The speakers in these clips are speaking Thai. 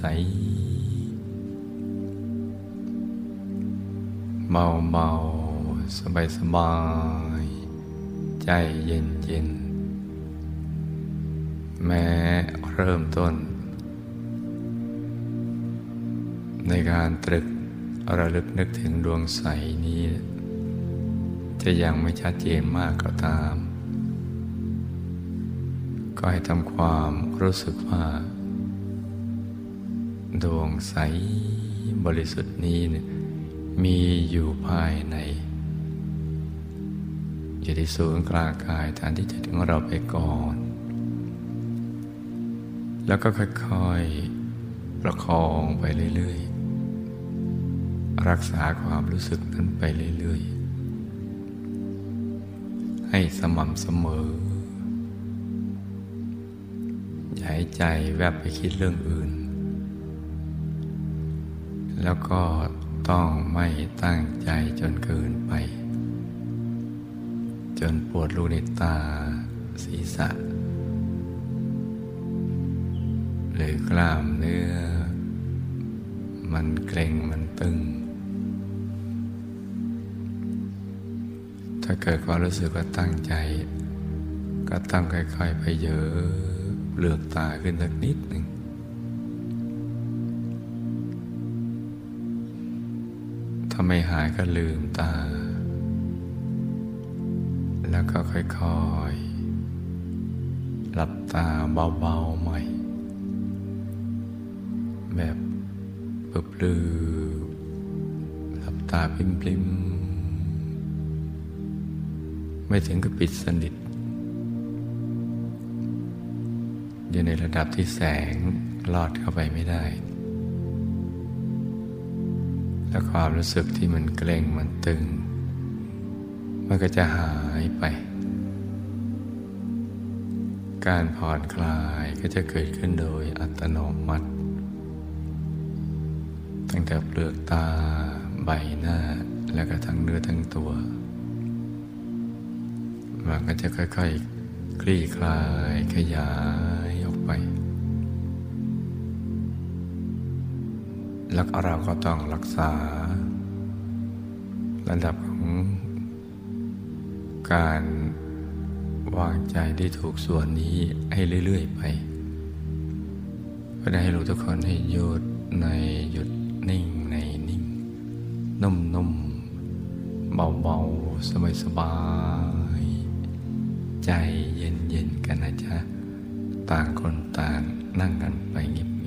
ใส เมาเมาสบายสบาย ใจเย็นเย็น แม้เริ่มต้น ในการตรึกระลึกนึกถึงดวงใสนี้ จะยังไม่ชัดเจนมากก็ตาม ก็ให้ทำความรู้สึกว่า ดวงใสบริสุทธิ์นี้มีอยู่ภายใน อยู่ที่ศูนย์กลางกายฐานที่จะถึงเราไปก่อน แล้วก็ค่อยๆประคองไปเรื่อยๆ รักษาความรู้สึกนั้นไปเรื่อยๆ ให้สม่ำเสมอ อย่าให้ใจแวบไปคิดเรื่องอื่น แล้วก็ต้องไม่ตั้งใจจนเกินไป จนปวดลูกในตาศีรษะ หรือกล้ามเนื้อ มันเกร็งมันตึง ถ้าเกิดความรู้สึกว่าตั้งใจ ก็ตั้งค่อยๆไปเยอะเลือกตาขึ้นสักนิด ไม่หายก็ลืมตา แล้วก็ค่อยๆ หลับตาเบาๆใหม่ แบบปบลือหลับตาปริมๆ ไม่ถึงกับปิดสนิท อยู่ในระดับที่แสงลอดเข้าไปไม่ได้ และความรู้สึกที่มันเกร็งมันตึง มันก็จะหายไป การผ่อนคลายก็จะเกิดขึ้นโดยอัตโนมัติ ตั้งแต่เปลือกตาใบหน้าและก็ทั้งเนื้อทั้งตัวมันก็จะค่อยๆคลี่คลายขยายออกไป แล้วเราก็ต้องรักษา ระดับของการวางใจได้ถูกส่วนนี้ให้เรื่อย ๆ ไป ก็ได้ให้รู้ทุกคนให้หยุดในหยุดนิ่งในนิ่ง นุ่มๆ เบา ๆ สบายๆ ใจเย็น ๆ กันนะจ๊ะ ต่างคนต่างนั่งกันไปเงียบ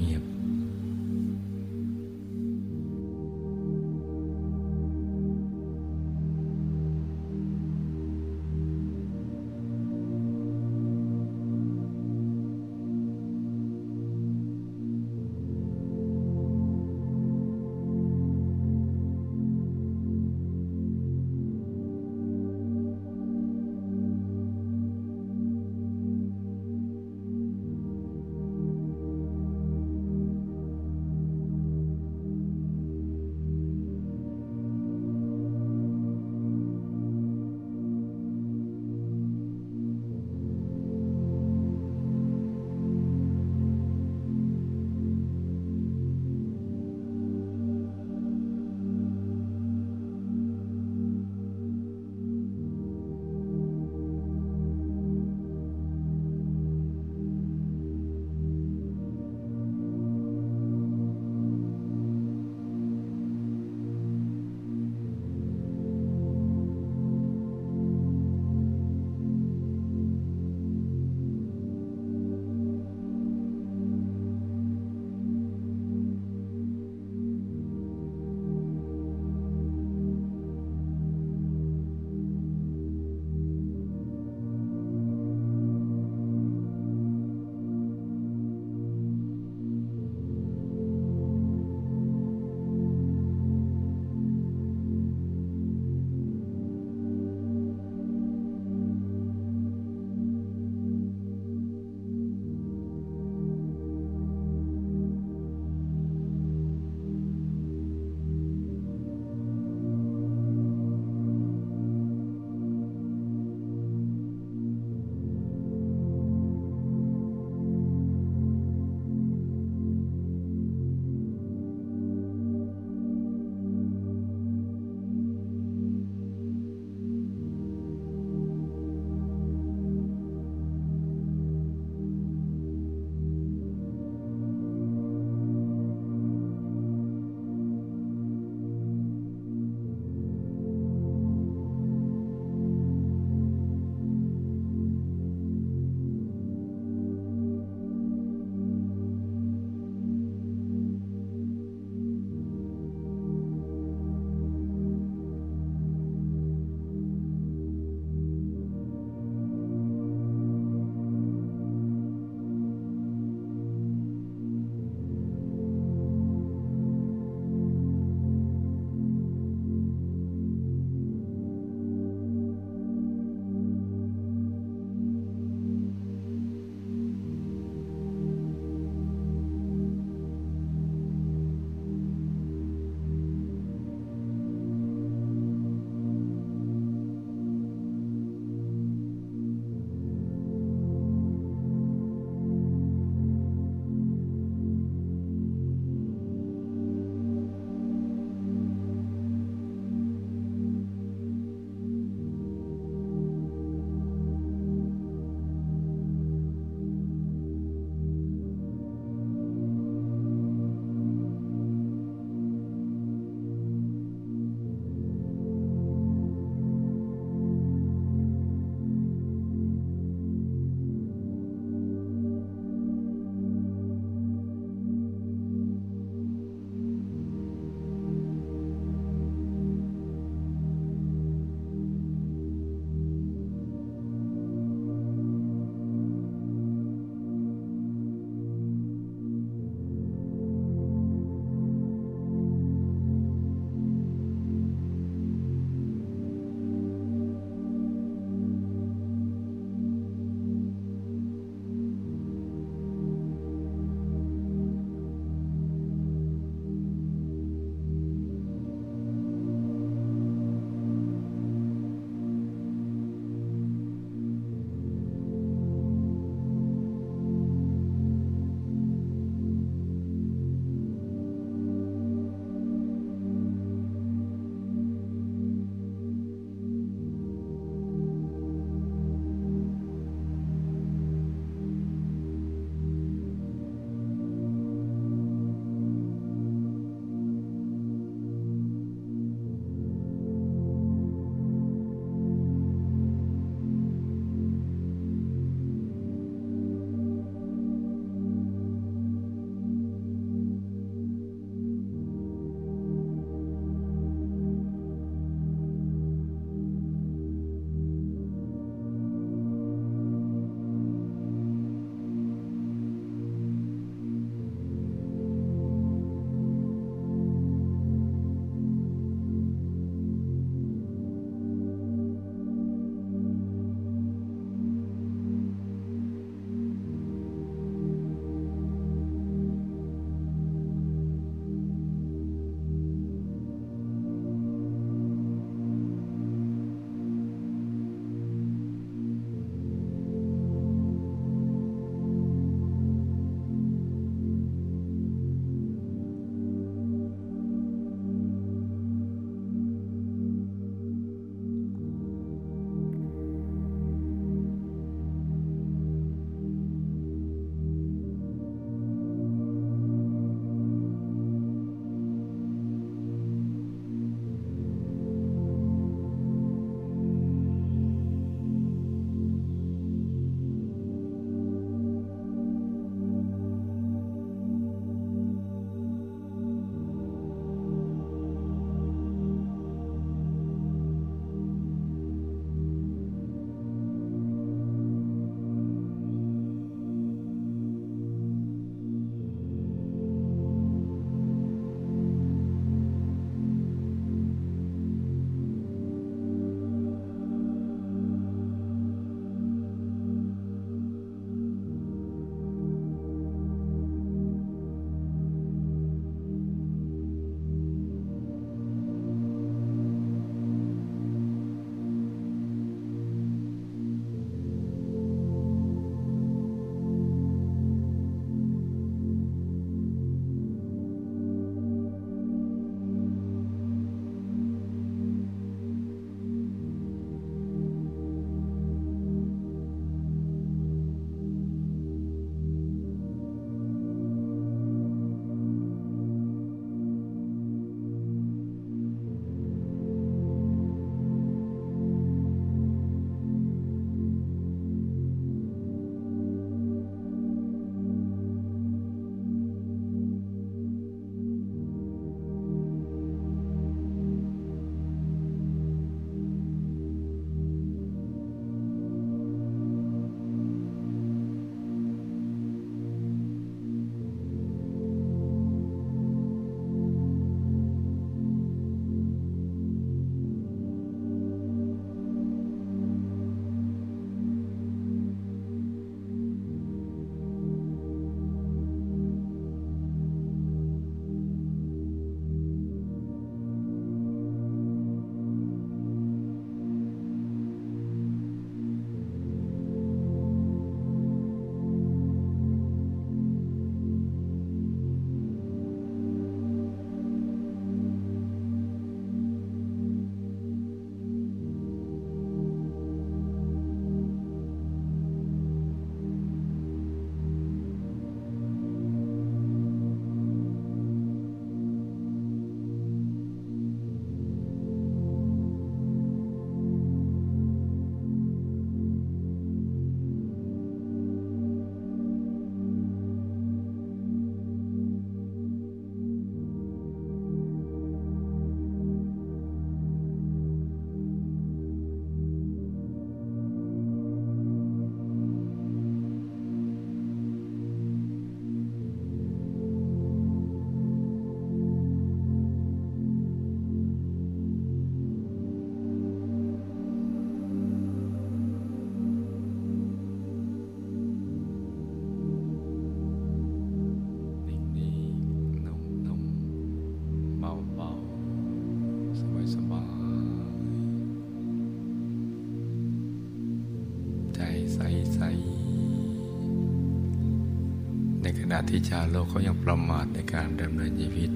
ที่ชาวโลกเขายังประมาทในการดำเนินชีวิต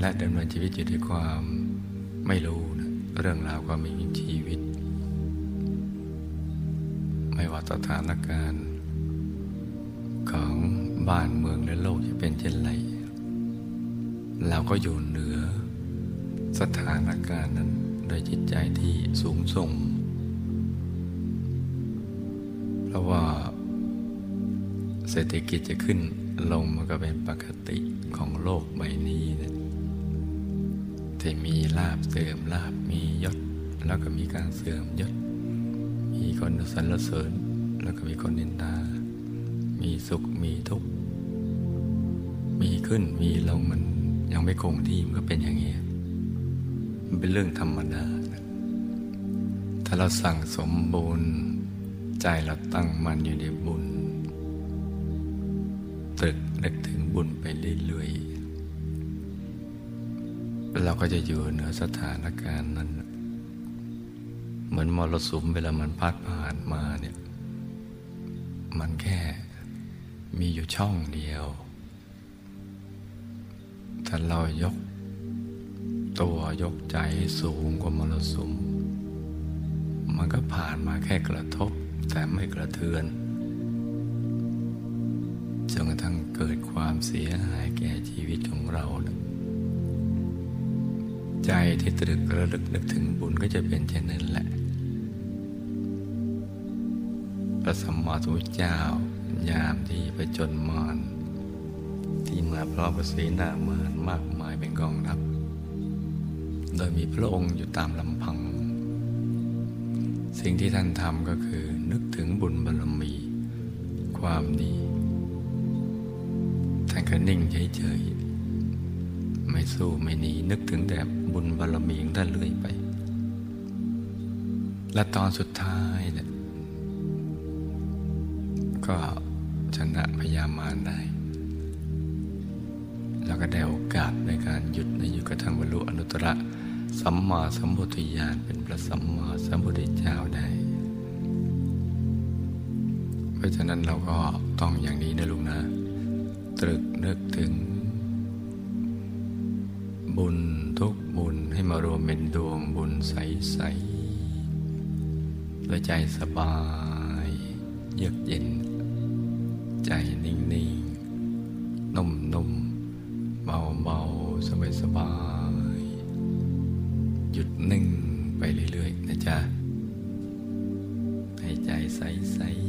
และดำเนินชีวิตอยู่ด้วยความไม่รู้นะเรื่องราวความมีชีวิต ไม่ว่าสถานการณ์ ของบ้านเมืองและโลกจะเป็นเช่นไรเราก็อยู่เหนือสถานการณ์นั้นโดยจิตใจที่สูงส่ง เศรษฐกิจจะขึ้นลงมันก็เป็นปกติของโลกใบนี้นะที่มีลาบเสื่อมลาบมียศ แล้วก็มีการเสื่อมยศ มีคนสรรเสริญ แล้วก็มีคนนินทามีสุขมีทุกข์มีขึ้นมีลงมันยังไม่คงที่มันก็เป็นอย่างนี้มันเป็นเรื่องธรรมดาถ้าเราสั่งสมบุญใจเราตั้งมั่นอยู่ในบุญ นึกถึงบุญไปเรื่อยๆเราก็จะอยู่เหนือสถานการณ์นั้น เหมือนมรสุมเวลามันพัดผ่านมาเนี่ย มันแค่มีอยู่ช่องเดียว ถ้าเรายกตัวยกใจสูงกว่ามรสุม มันก็ผ่านมาแค่กระทบแต่ไม่กระเทือน ความเสียหายแก่ชีวิตของเรานะใจที่ตรึกระลึกนึกถึงบุญก็จะเป็นเช่นนั้นแหละ พระสัมมาสัมพุทธเจ้ายามที่ไปจนมารที่มาพร้อมกับสีหน้ามารมากมายเป็นกองทัพโดยมีพระองค์อยู่ตามลำพัง สิ่งที่ท่านทำก็คือนึกถึงบุญบารมี ความดี ก็นิ่งเฉยๆ ไม่สู้ไม่หนีนึกถึงแต่บุญบารมีของท่านเรื่อยไป และตอนสุดท้ายเนี่ยก็ชนะพยามารได้แล้วก็ได้โอกาสในการหยุดในยุคกระทั่งบรรลุอนุตตรสัมมาสัมพุทธญาณเป็นพระสัมมาสัมพุทธเจ้าได้ เพราะฉะนั้นเราก็ต้องอย่างนี้นะลุงนะ ตรึก นึกถึง บุญทุกบุญให้มารวมเป็นดวงบุญใสๆและใจสบาย เยือกเย็น ใจนิ่งๆ นุ่มๆ เบาๆ สบายๆ หยุดนิ่งไปเรื่อยๆ นะจ๊ะให้ใจใสๆ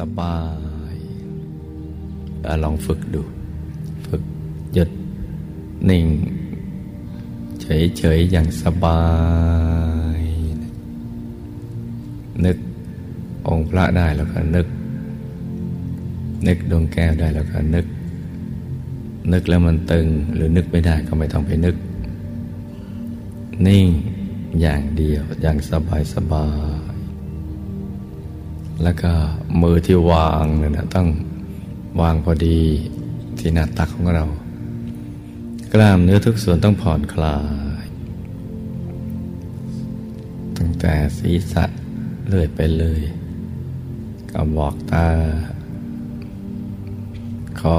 สบายลองฝึกดู ฝึกหยุดนิ่ง เฉยๆอย่างสบาย นึกองค์พระได้แล้วก็นึก นึกดวงแก้วได้แล้วก็นึก นึกแล้วมันตึงหรือนึกไม่ได้ก็ไม่ต้องไปนึก นิ่งอย่างเดียวอย่างสบายสบาย แล้วก็มือที่วางเนี่ยนะต้องวางพอดีที่หน้าตักของเรา กล้ามเนื้อทุกส่วนต้องผ่อนคลาย ตั้งแต่ศีรษะเลื่อยไปเลยกระบอกตาคอ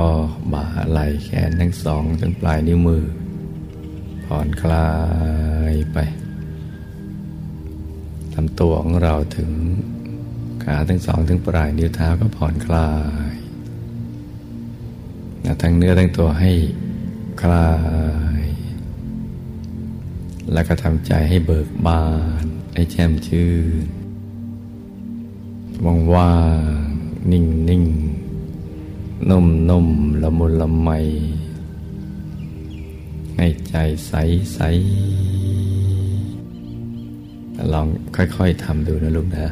บ่าไหล่แขนทั้งสองจนปลายนิ้วมือ ผ่อนคลายไปลำตัวของเราถึง ขาทั้งสองถึงปลายนิ้วเท้าก็ผ่อนคลายทั้งเนื้อทั้งตัวให้คลาย แล้วก็ทำใจให้เบิกบาน ให้แช่มชื่นว่างว่างนิ่งนิ่งนุ่มนุ่มละมุนละไม ให้ใจใสใสลองค่อย ๆทำดูนะลูกนะ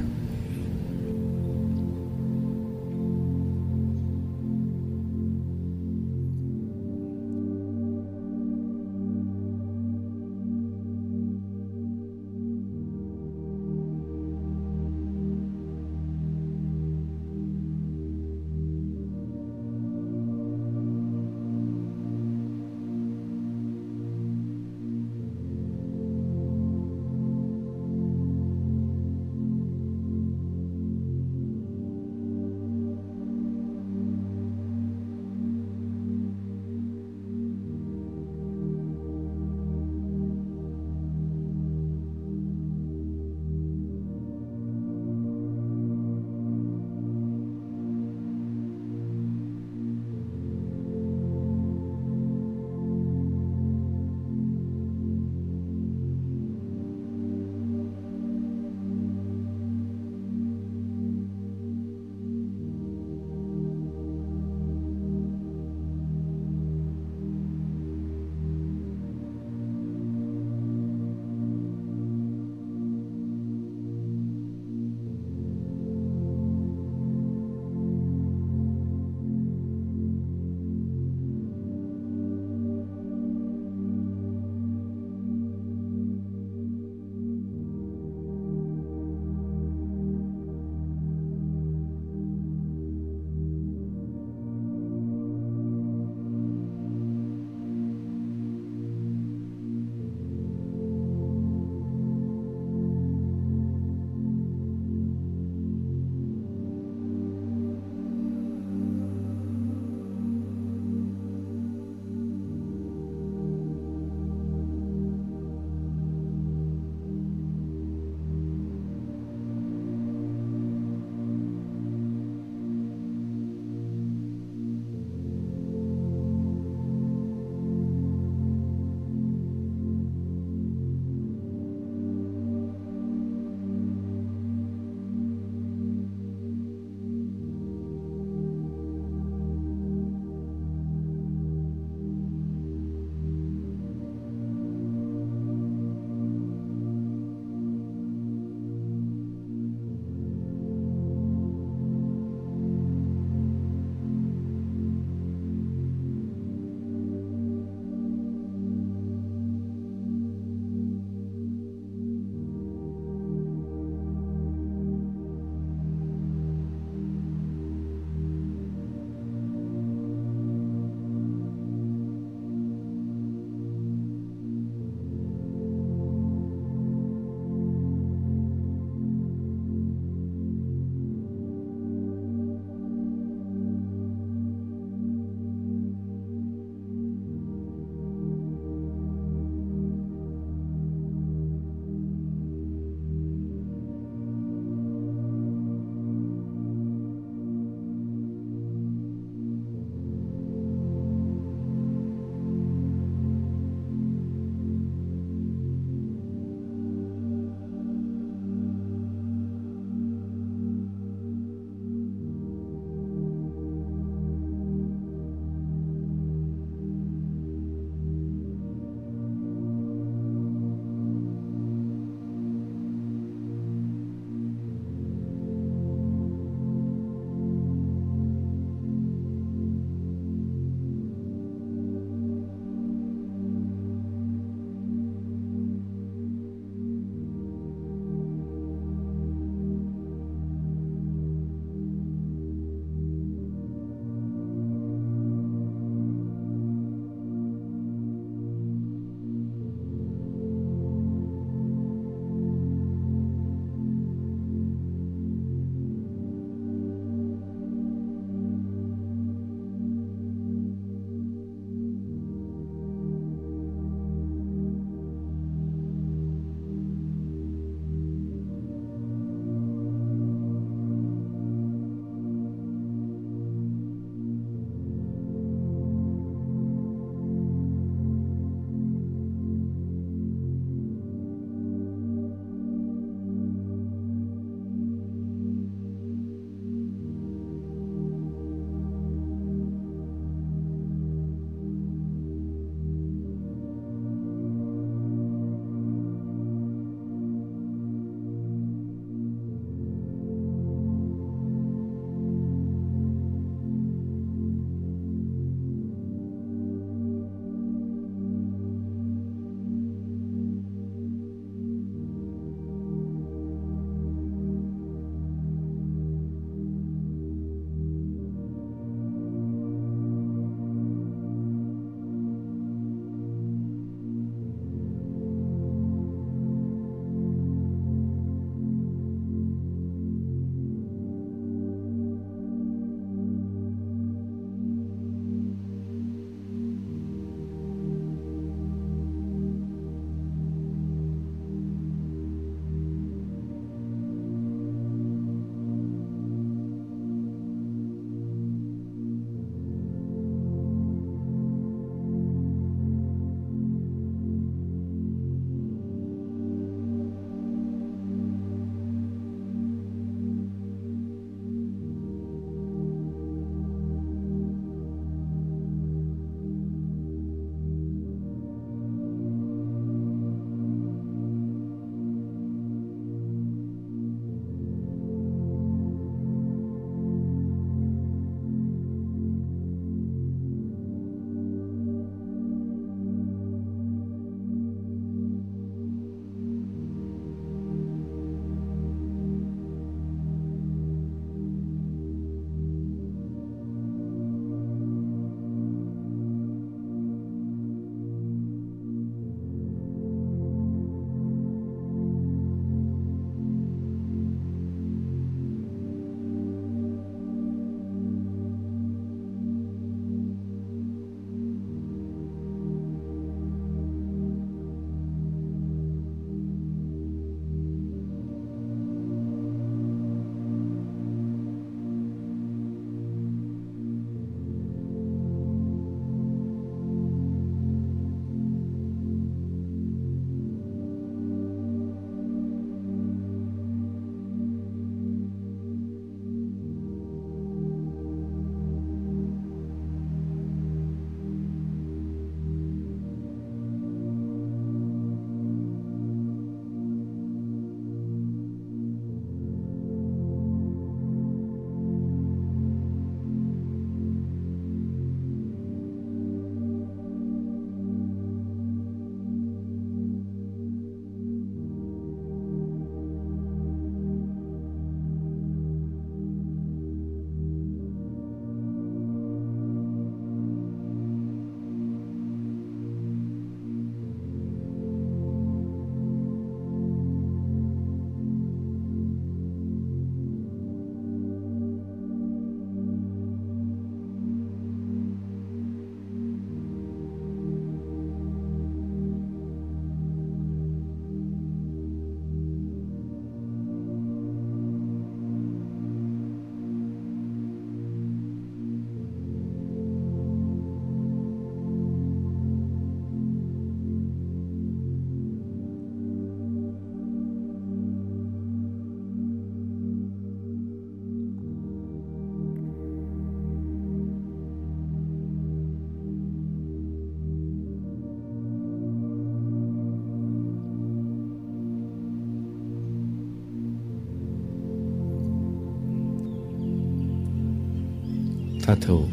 ถ้าถูก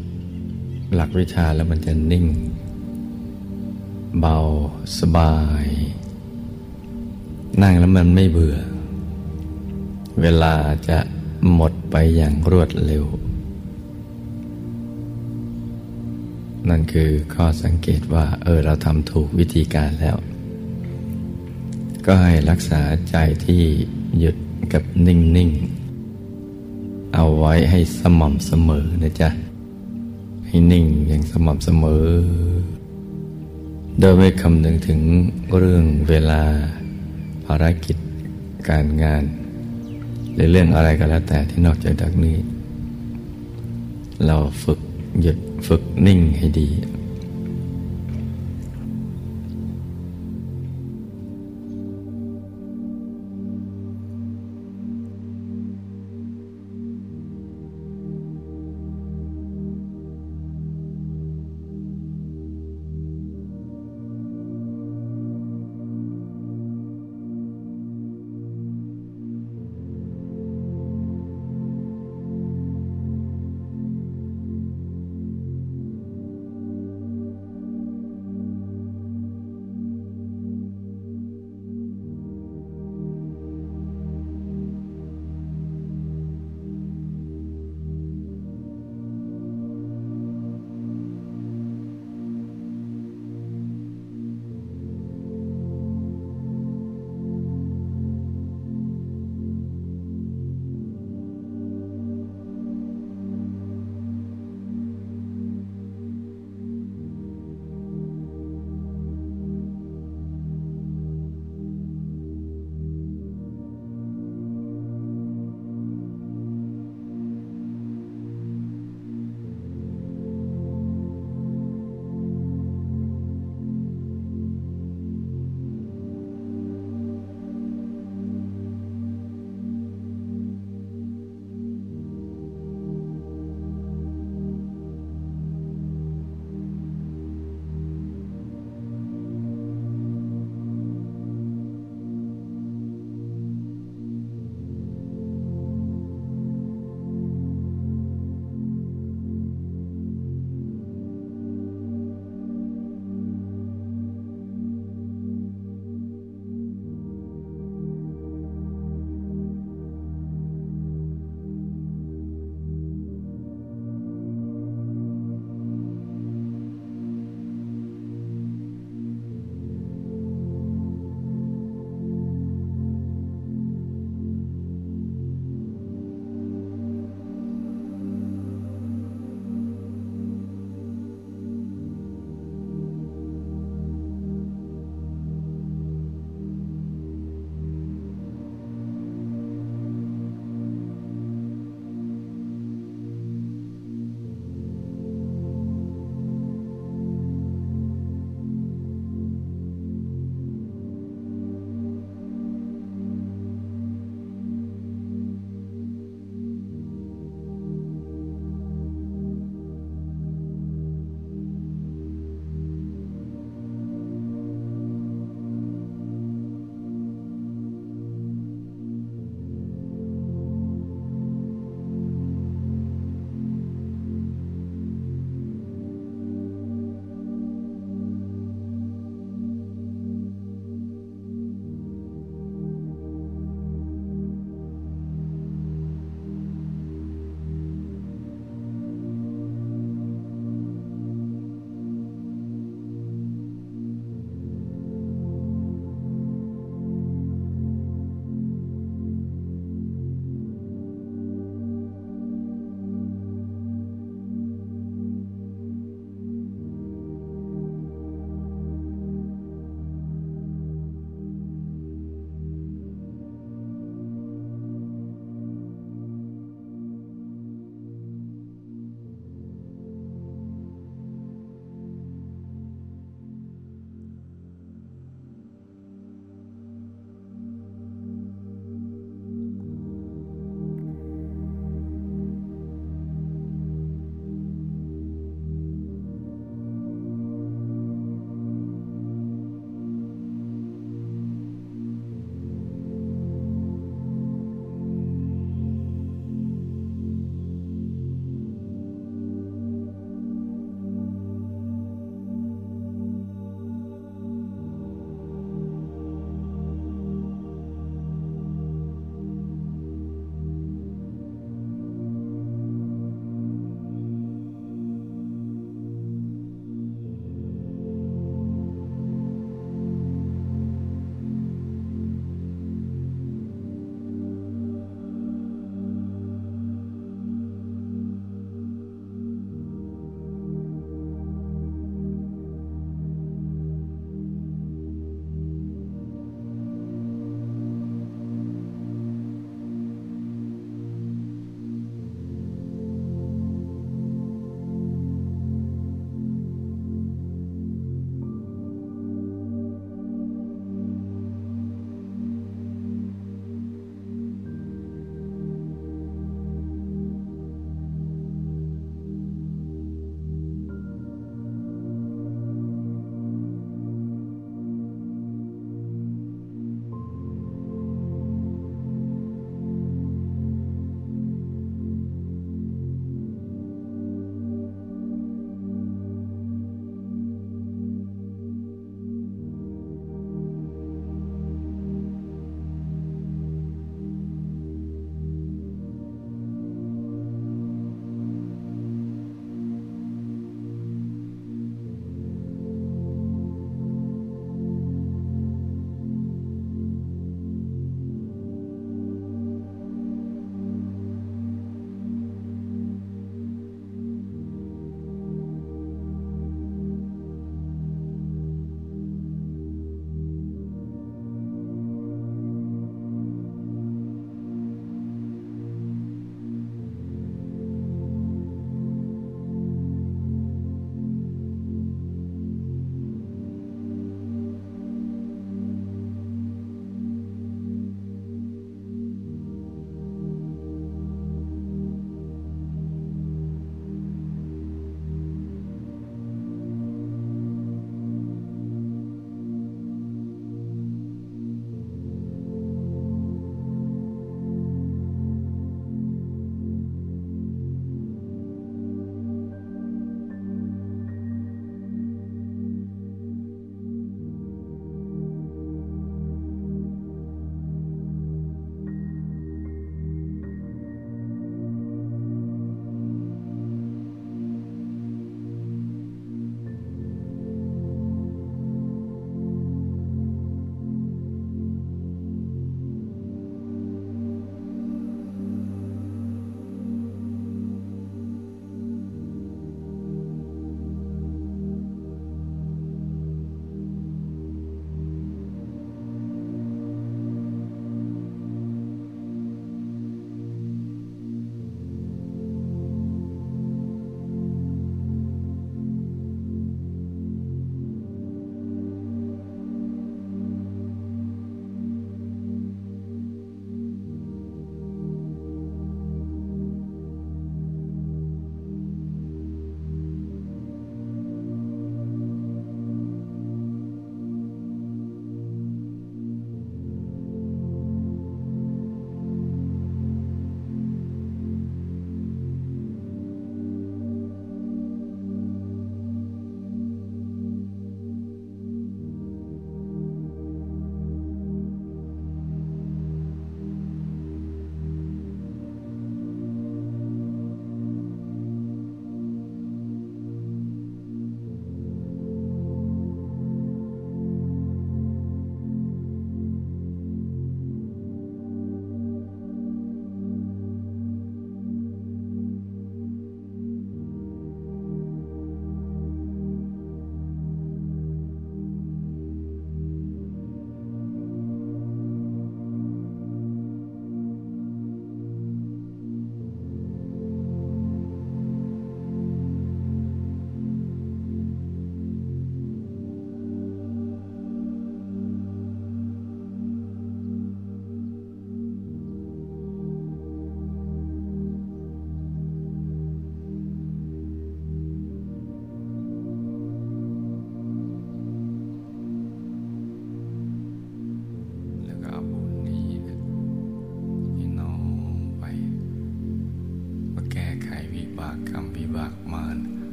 หลักวิชาแล้วมันจะนิ่ง เบาสบาย นั่งแล้วมันไม่เบื่อ เวลาจะหมดไปอย่างรวดเร็ว นั่นคือข้อสังเกตว่า เออเราทำถูกวิธีการแล้ว ก็ให้รักษาใจที่หยุดกับนิ่ง ๆ เอาไว้ให้สม่ำเสมอนะจ๊ะ ให้นิ่งอย่างสม่ำเสมอ โดยไม่คำนึงถึงเรื่องเวลา ภารกิจ การงาน หรือเรื่องอะไรก็แล้วแต่ที่นอกจากนี้ เราฝึกหยุดฝึกนิ่งให้ดี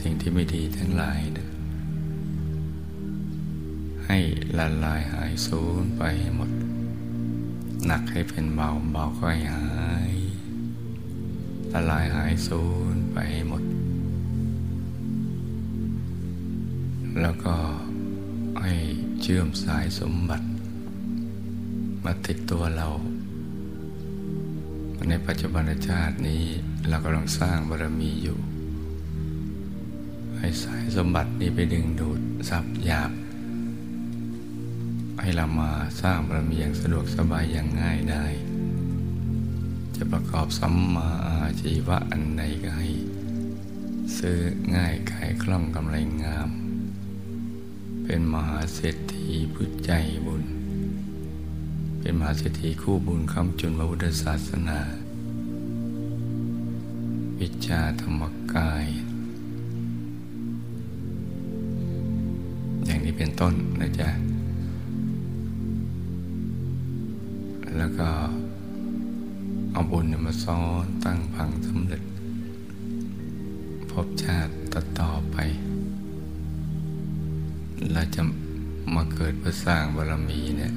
สิ่งที่ไม่ดีทั้งหลายนะให้ละลายหายสูญไปห,หมด หนักให้เป็นเบาเบาก็ให้หายละลายหายสูญไปห,หมด แล้วก็ให้เชื่อมสายสมบัติ มาติดตัวเรา ในปัจจุบันชาตินี้เรากำลังสร้างบารมีอยู่ สายสมบัตินี้ไปดึงดูดทรัพย์หยาบ ให้เรามาสร้างบารมีอย่างสะดวกสบายอย่างง่ายได้ จะประกอบสัมมาอาชีวะอันใดก็ให้ ซื้อง่ายขายคล่องกำไรงาม เป็นมหาเศรษฐีผู้ใจบุญ เป็นมหาเศรษฐีคู่บุญคำจุนพระพุทธศาสนา วิชาธรรมกาย ต้นนะจ๊ะ แล้วก็เอาบุญมาซ้อนตั้งพังสำเร็จ พบชาติต่อต่อไป เราจะมาเกิดเพื่อสร้างบารมีเนี่ย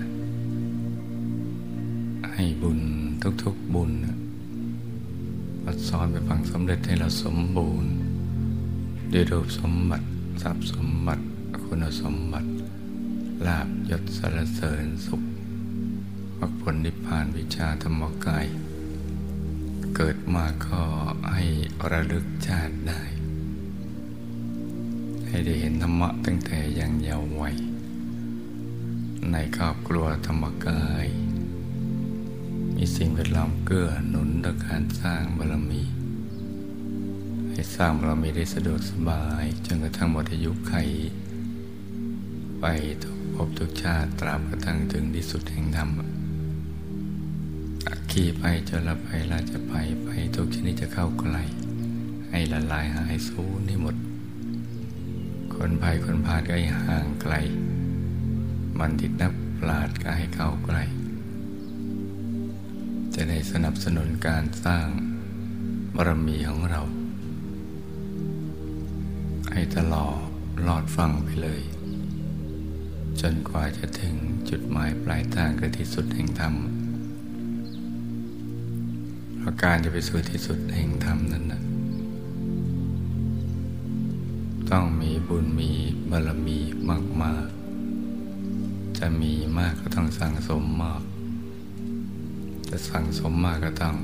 ให้บุญทุกๆบุญมาซ้อนไปพังสำเร็จให้เราสมบูรณ์ด้วยรูปสมบัติทรัพย์สมบัติ คุณสมบัติลาบยศสรรเสริญสุขมรรคผลนิพพานวิชาธรรมกาย เกิดมาก็ให้ระลึกชาติได้ ให้ได้เห็นธรรมะตั้งแต่ยังเยาว์วัย ในครอบครัวธรรมกาย มีสิ่งแวดล้อมเกื้อหนุนต่อการสร้างบารมี ให้สร้างบารมีได้สะดวกสบาย จนกระทั่งหมดอายุไข ไปทุกภพทุกชาติตราบกระทั่งถึงที่สุดแห่งธรรมขี่ไปจนละไปเราจะไปไปทุกชนิดจะเข้าใกล้ให้ละลายหายสูญให้หมด คนภัยคนพาดก็ให้ห่างไกล มันติดนับปราดก็ให้เข้าใกล้จะได้สนับสนุนการสร้างบารมีของเรา ให้ตลอดลอดฟังไปเลย จนกว่าจะถึงจุดหมายปลายทางคือที่สุดแห่งธรรมเพราะการจะไปสู่ที่สุดแห่งธรรมนั้นนะต้องมีบุญมีบารมีมากๆ จะมีมากก็ต้องสั่งสมมาก จะสั่งสมมากก็ต้อง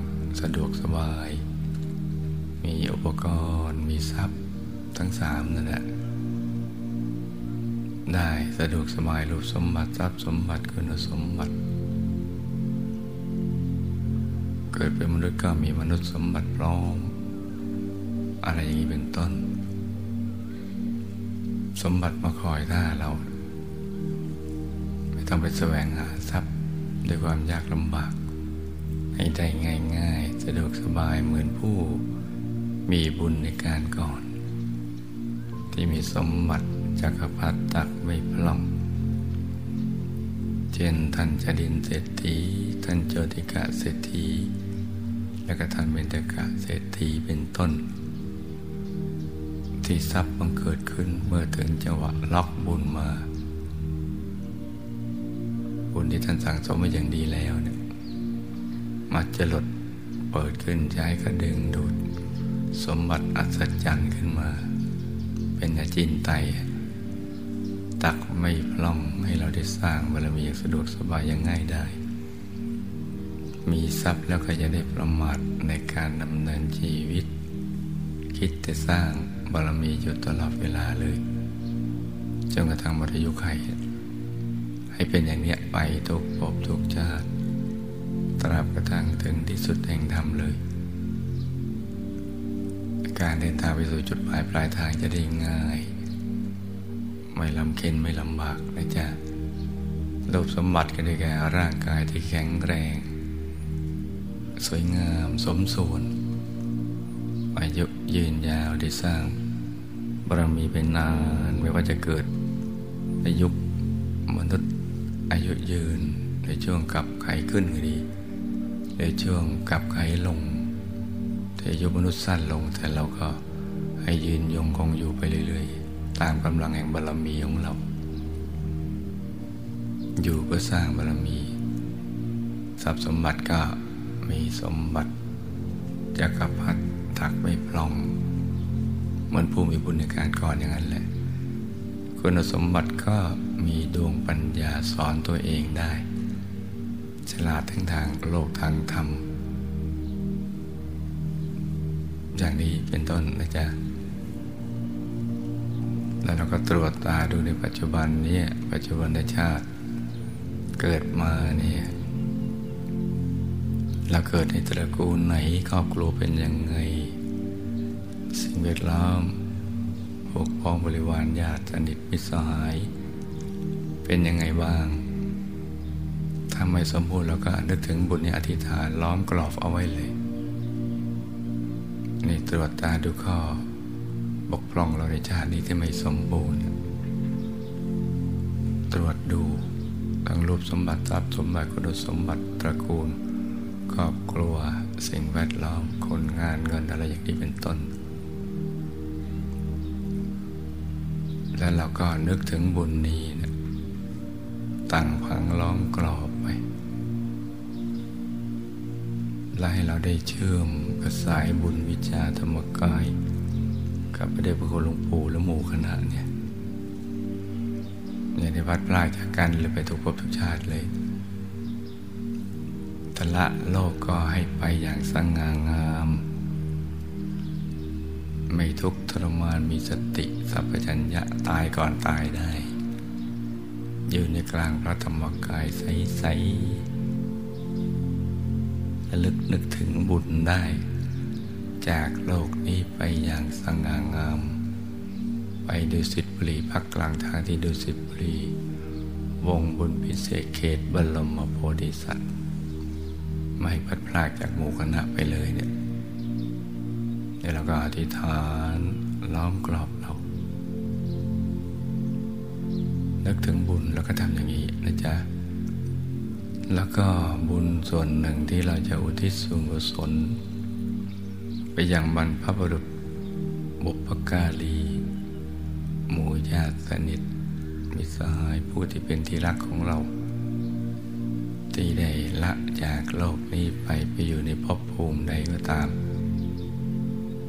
สะดวกสบาย มีอุปกรณ์ มีทรัพย์ทั้งสามนั่นแหละ ได้สะดวกสบายรูปสมบัติทรัพย์สมบัติคุณสมบัติ เกิดเป็นมนุษย์ก็มีมนุษย์สมบัติพร้อม อะไรอย่างนี้เป็นต้น สมบัติมาคอยท่าเรา ไม่ต้องไปแสวงหาทรัพย์ด้วยความยากลำบาก ให้ได้ง่ายๆ สะดวกสบายเหมือนผู้มีบุญในการก่อน ที่มีสมบัติ จักรพรรดิตักไม่พล่อง เช่นท่านจดินเศรษฐี ท่านโจติกะเศรษฐี และก็ท่านเบญจกะเศรษฐีเป็นต้น ที่ทรัพย์บังเกิดขึ้นเมื่อถึงจังหวะล็อกบุญมา บุญที่ท่านสั่งสมมาอย่างดีแล้วเนี่ยมักจะหลดเปิดขึ้นใจก็ดึงดูด สมบัติอัศจรรย์ขึ้นมา เป็นอาจินไต ตักไม่พล่องให้เราได้สร้างบารมีอย่างสะดวกสบายอย่างง่ายได้ มีทรัพย์แล้วก็จะได้ประมาทในการดำเนินชีวิต คิดจะสร้างบารมีอยู่ตลอดเวลาเลยจนกระทั่งหมดอายุไขให้เป็นอย่างเนี้ยไปทุกภพทุกชาติ ตราบกระทั่งถึงที่สุดแห่งธรรมเลย การเดินทางไปสู่จุดหมายปลายทางจะได้ง่าย ไม่ลำเค็นไม่ลำบากนะจ๊ะรูปสมบัติก็ได้แก่ร่างกายที่แข็งแรง สวยงามสมส่วน อายุยืนยาวได้สร้างบารมีเป็นนานไม่ว่าจะเกิดในยุมนุษย์อายุยืนในช่วงกับไขขึ้นก็ดีในช่วงกับไขลงแต่อายุมนุษย์สั้นลงแต่เราก็ให้ยืนยงคงอยู่ไปเรื่อยๆ ตามกำลังแห่งบารรมีของเรา อยู่เพื่อสร้างบารรมี ทรัพย์สมบัติก็มีสมบัติจักรพรรดิถักไม่พลอง เหมือนผู้มีบุญในการก่อนอย่างนั้นแหละ คุณสมบัติก็มีดวงปัญญาสอนตัวเองได้ ฉลาดทั้งทางโลกทางธรรม อย่างนี้เป็นต้นนะจ๊ะ แล้วเราก็ตรวจตาดูในปัจจุบันนี้ปัจจุบันชาติเกิดมาเนี่ยเราเกิดในตระกูลไหนครอบครัวเป็นยังไง สิ่งแวดล้อมพวกพ้องบริวารญาติสนิทมิตรสหาย เป็นยังไงบ้างถ้าไม่สมบูรณ์เราก็นึกถึงบุญในอธิษฐานล้อมกรอบเอาไว้เลย นี่ตรวจตาดูข้อ บกพร่องเราในชาตินี้ที่ไม่สมบูรณ์ ตรวจดูทั้งรูปสมบัติทรัพย์สมบัติคุณสมบัติตระกูล ครอบครัวสิ่งแวดล้อมคนงานเงินอะไรอย่างนี้เป็นต้น แล้วเราก็นึกถึงบุญนี้นะตั้งพังล้อมกรอบไปและให้เราได้เชื่อมกับสายบุญวิชาธรรมกาย กับพระเดชพระคุณหลวงปู่และหมู่คณะเนี่ยเนี่ยในวัดปลายจากกันเลยไปทุกภพทุกชาติเลยทละโลกก็ให้ไปอย่างสง่างาม ไม่ทุกข์ทรมานมีสติสัพพัญญะตายก่อนตายได้ อยู่ในกลางพระธรรมกายใสๆระลึกนึกถึงบุญได้ จากโลกนี้ไปอย่างสง่างาม ไปดูสิทธิบุรีพักกลางทางที่ดูสิทธิบุรี วงบุญพิเศษเขตบรมโพธิสัตว์ ไม่พัดพลากจากหมู่คณะไปเลยเนี่ยเดี๋ยวเราก็อธิษฐานล้อมกรอบเรานึกถึงบุญแล้วก็ทำอย่างนี้นะจ๊ะแล้วก็บุญส่วนหนึ่งที่เราจะอุทิศส่วนกุศล ไปยังบรรพบุรุษ บุพการี หมู่ญาติสนิท มิสหายผู้ที่เป็นที่รักของเรา ที่ได้ละจากโลกนี้ไปไปอยู่ในภพภูมิใดก็ตาม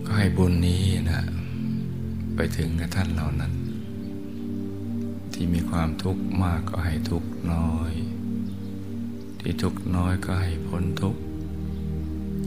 ก็ให้บุญนี้นะไปถึงกับท่านเหล่านั้น ที่มีความทุกข์มากก็ให้ทุกข์น้อย ที่ทุกข์น้อยก็ให้พ้นทุกข์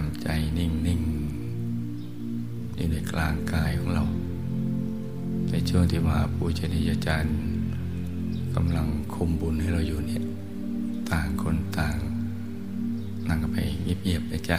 ทำใจนิ่งๆอยู่ในกลางกายของเรา ในช่วงที่มหาปูชนียาจารย์กำลังคุมบุญให้เราอยู่เนี่ย ต่างคนต่าง นั่งกันไปเงียบๆเลยจ้ะ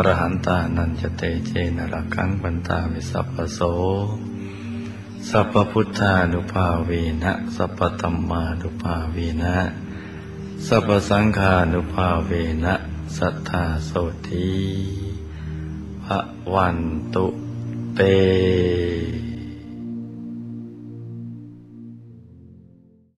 อรหันตานันจะเตเจนรักังปันตาวิสัพพโส สัพพพุทธานุภาเวนะ สัพพธรรมานุภาเวนะ สัพพสังฆานุภาเวนะ สัทธาโสทีพระวันตุเต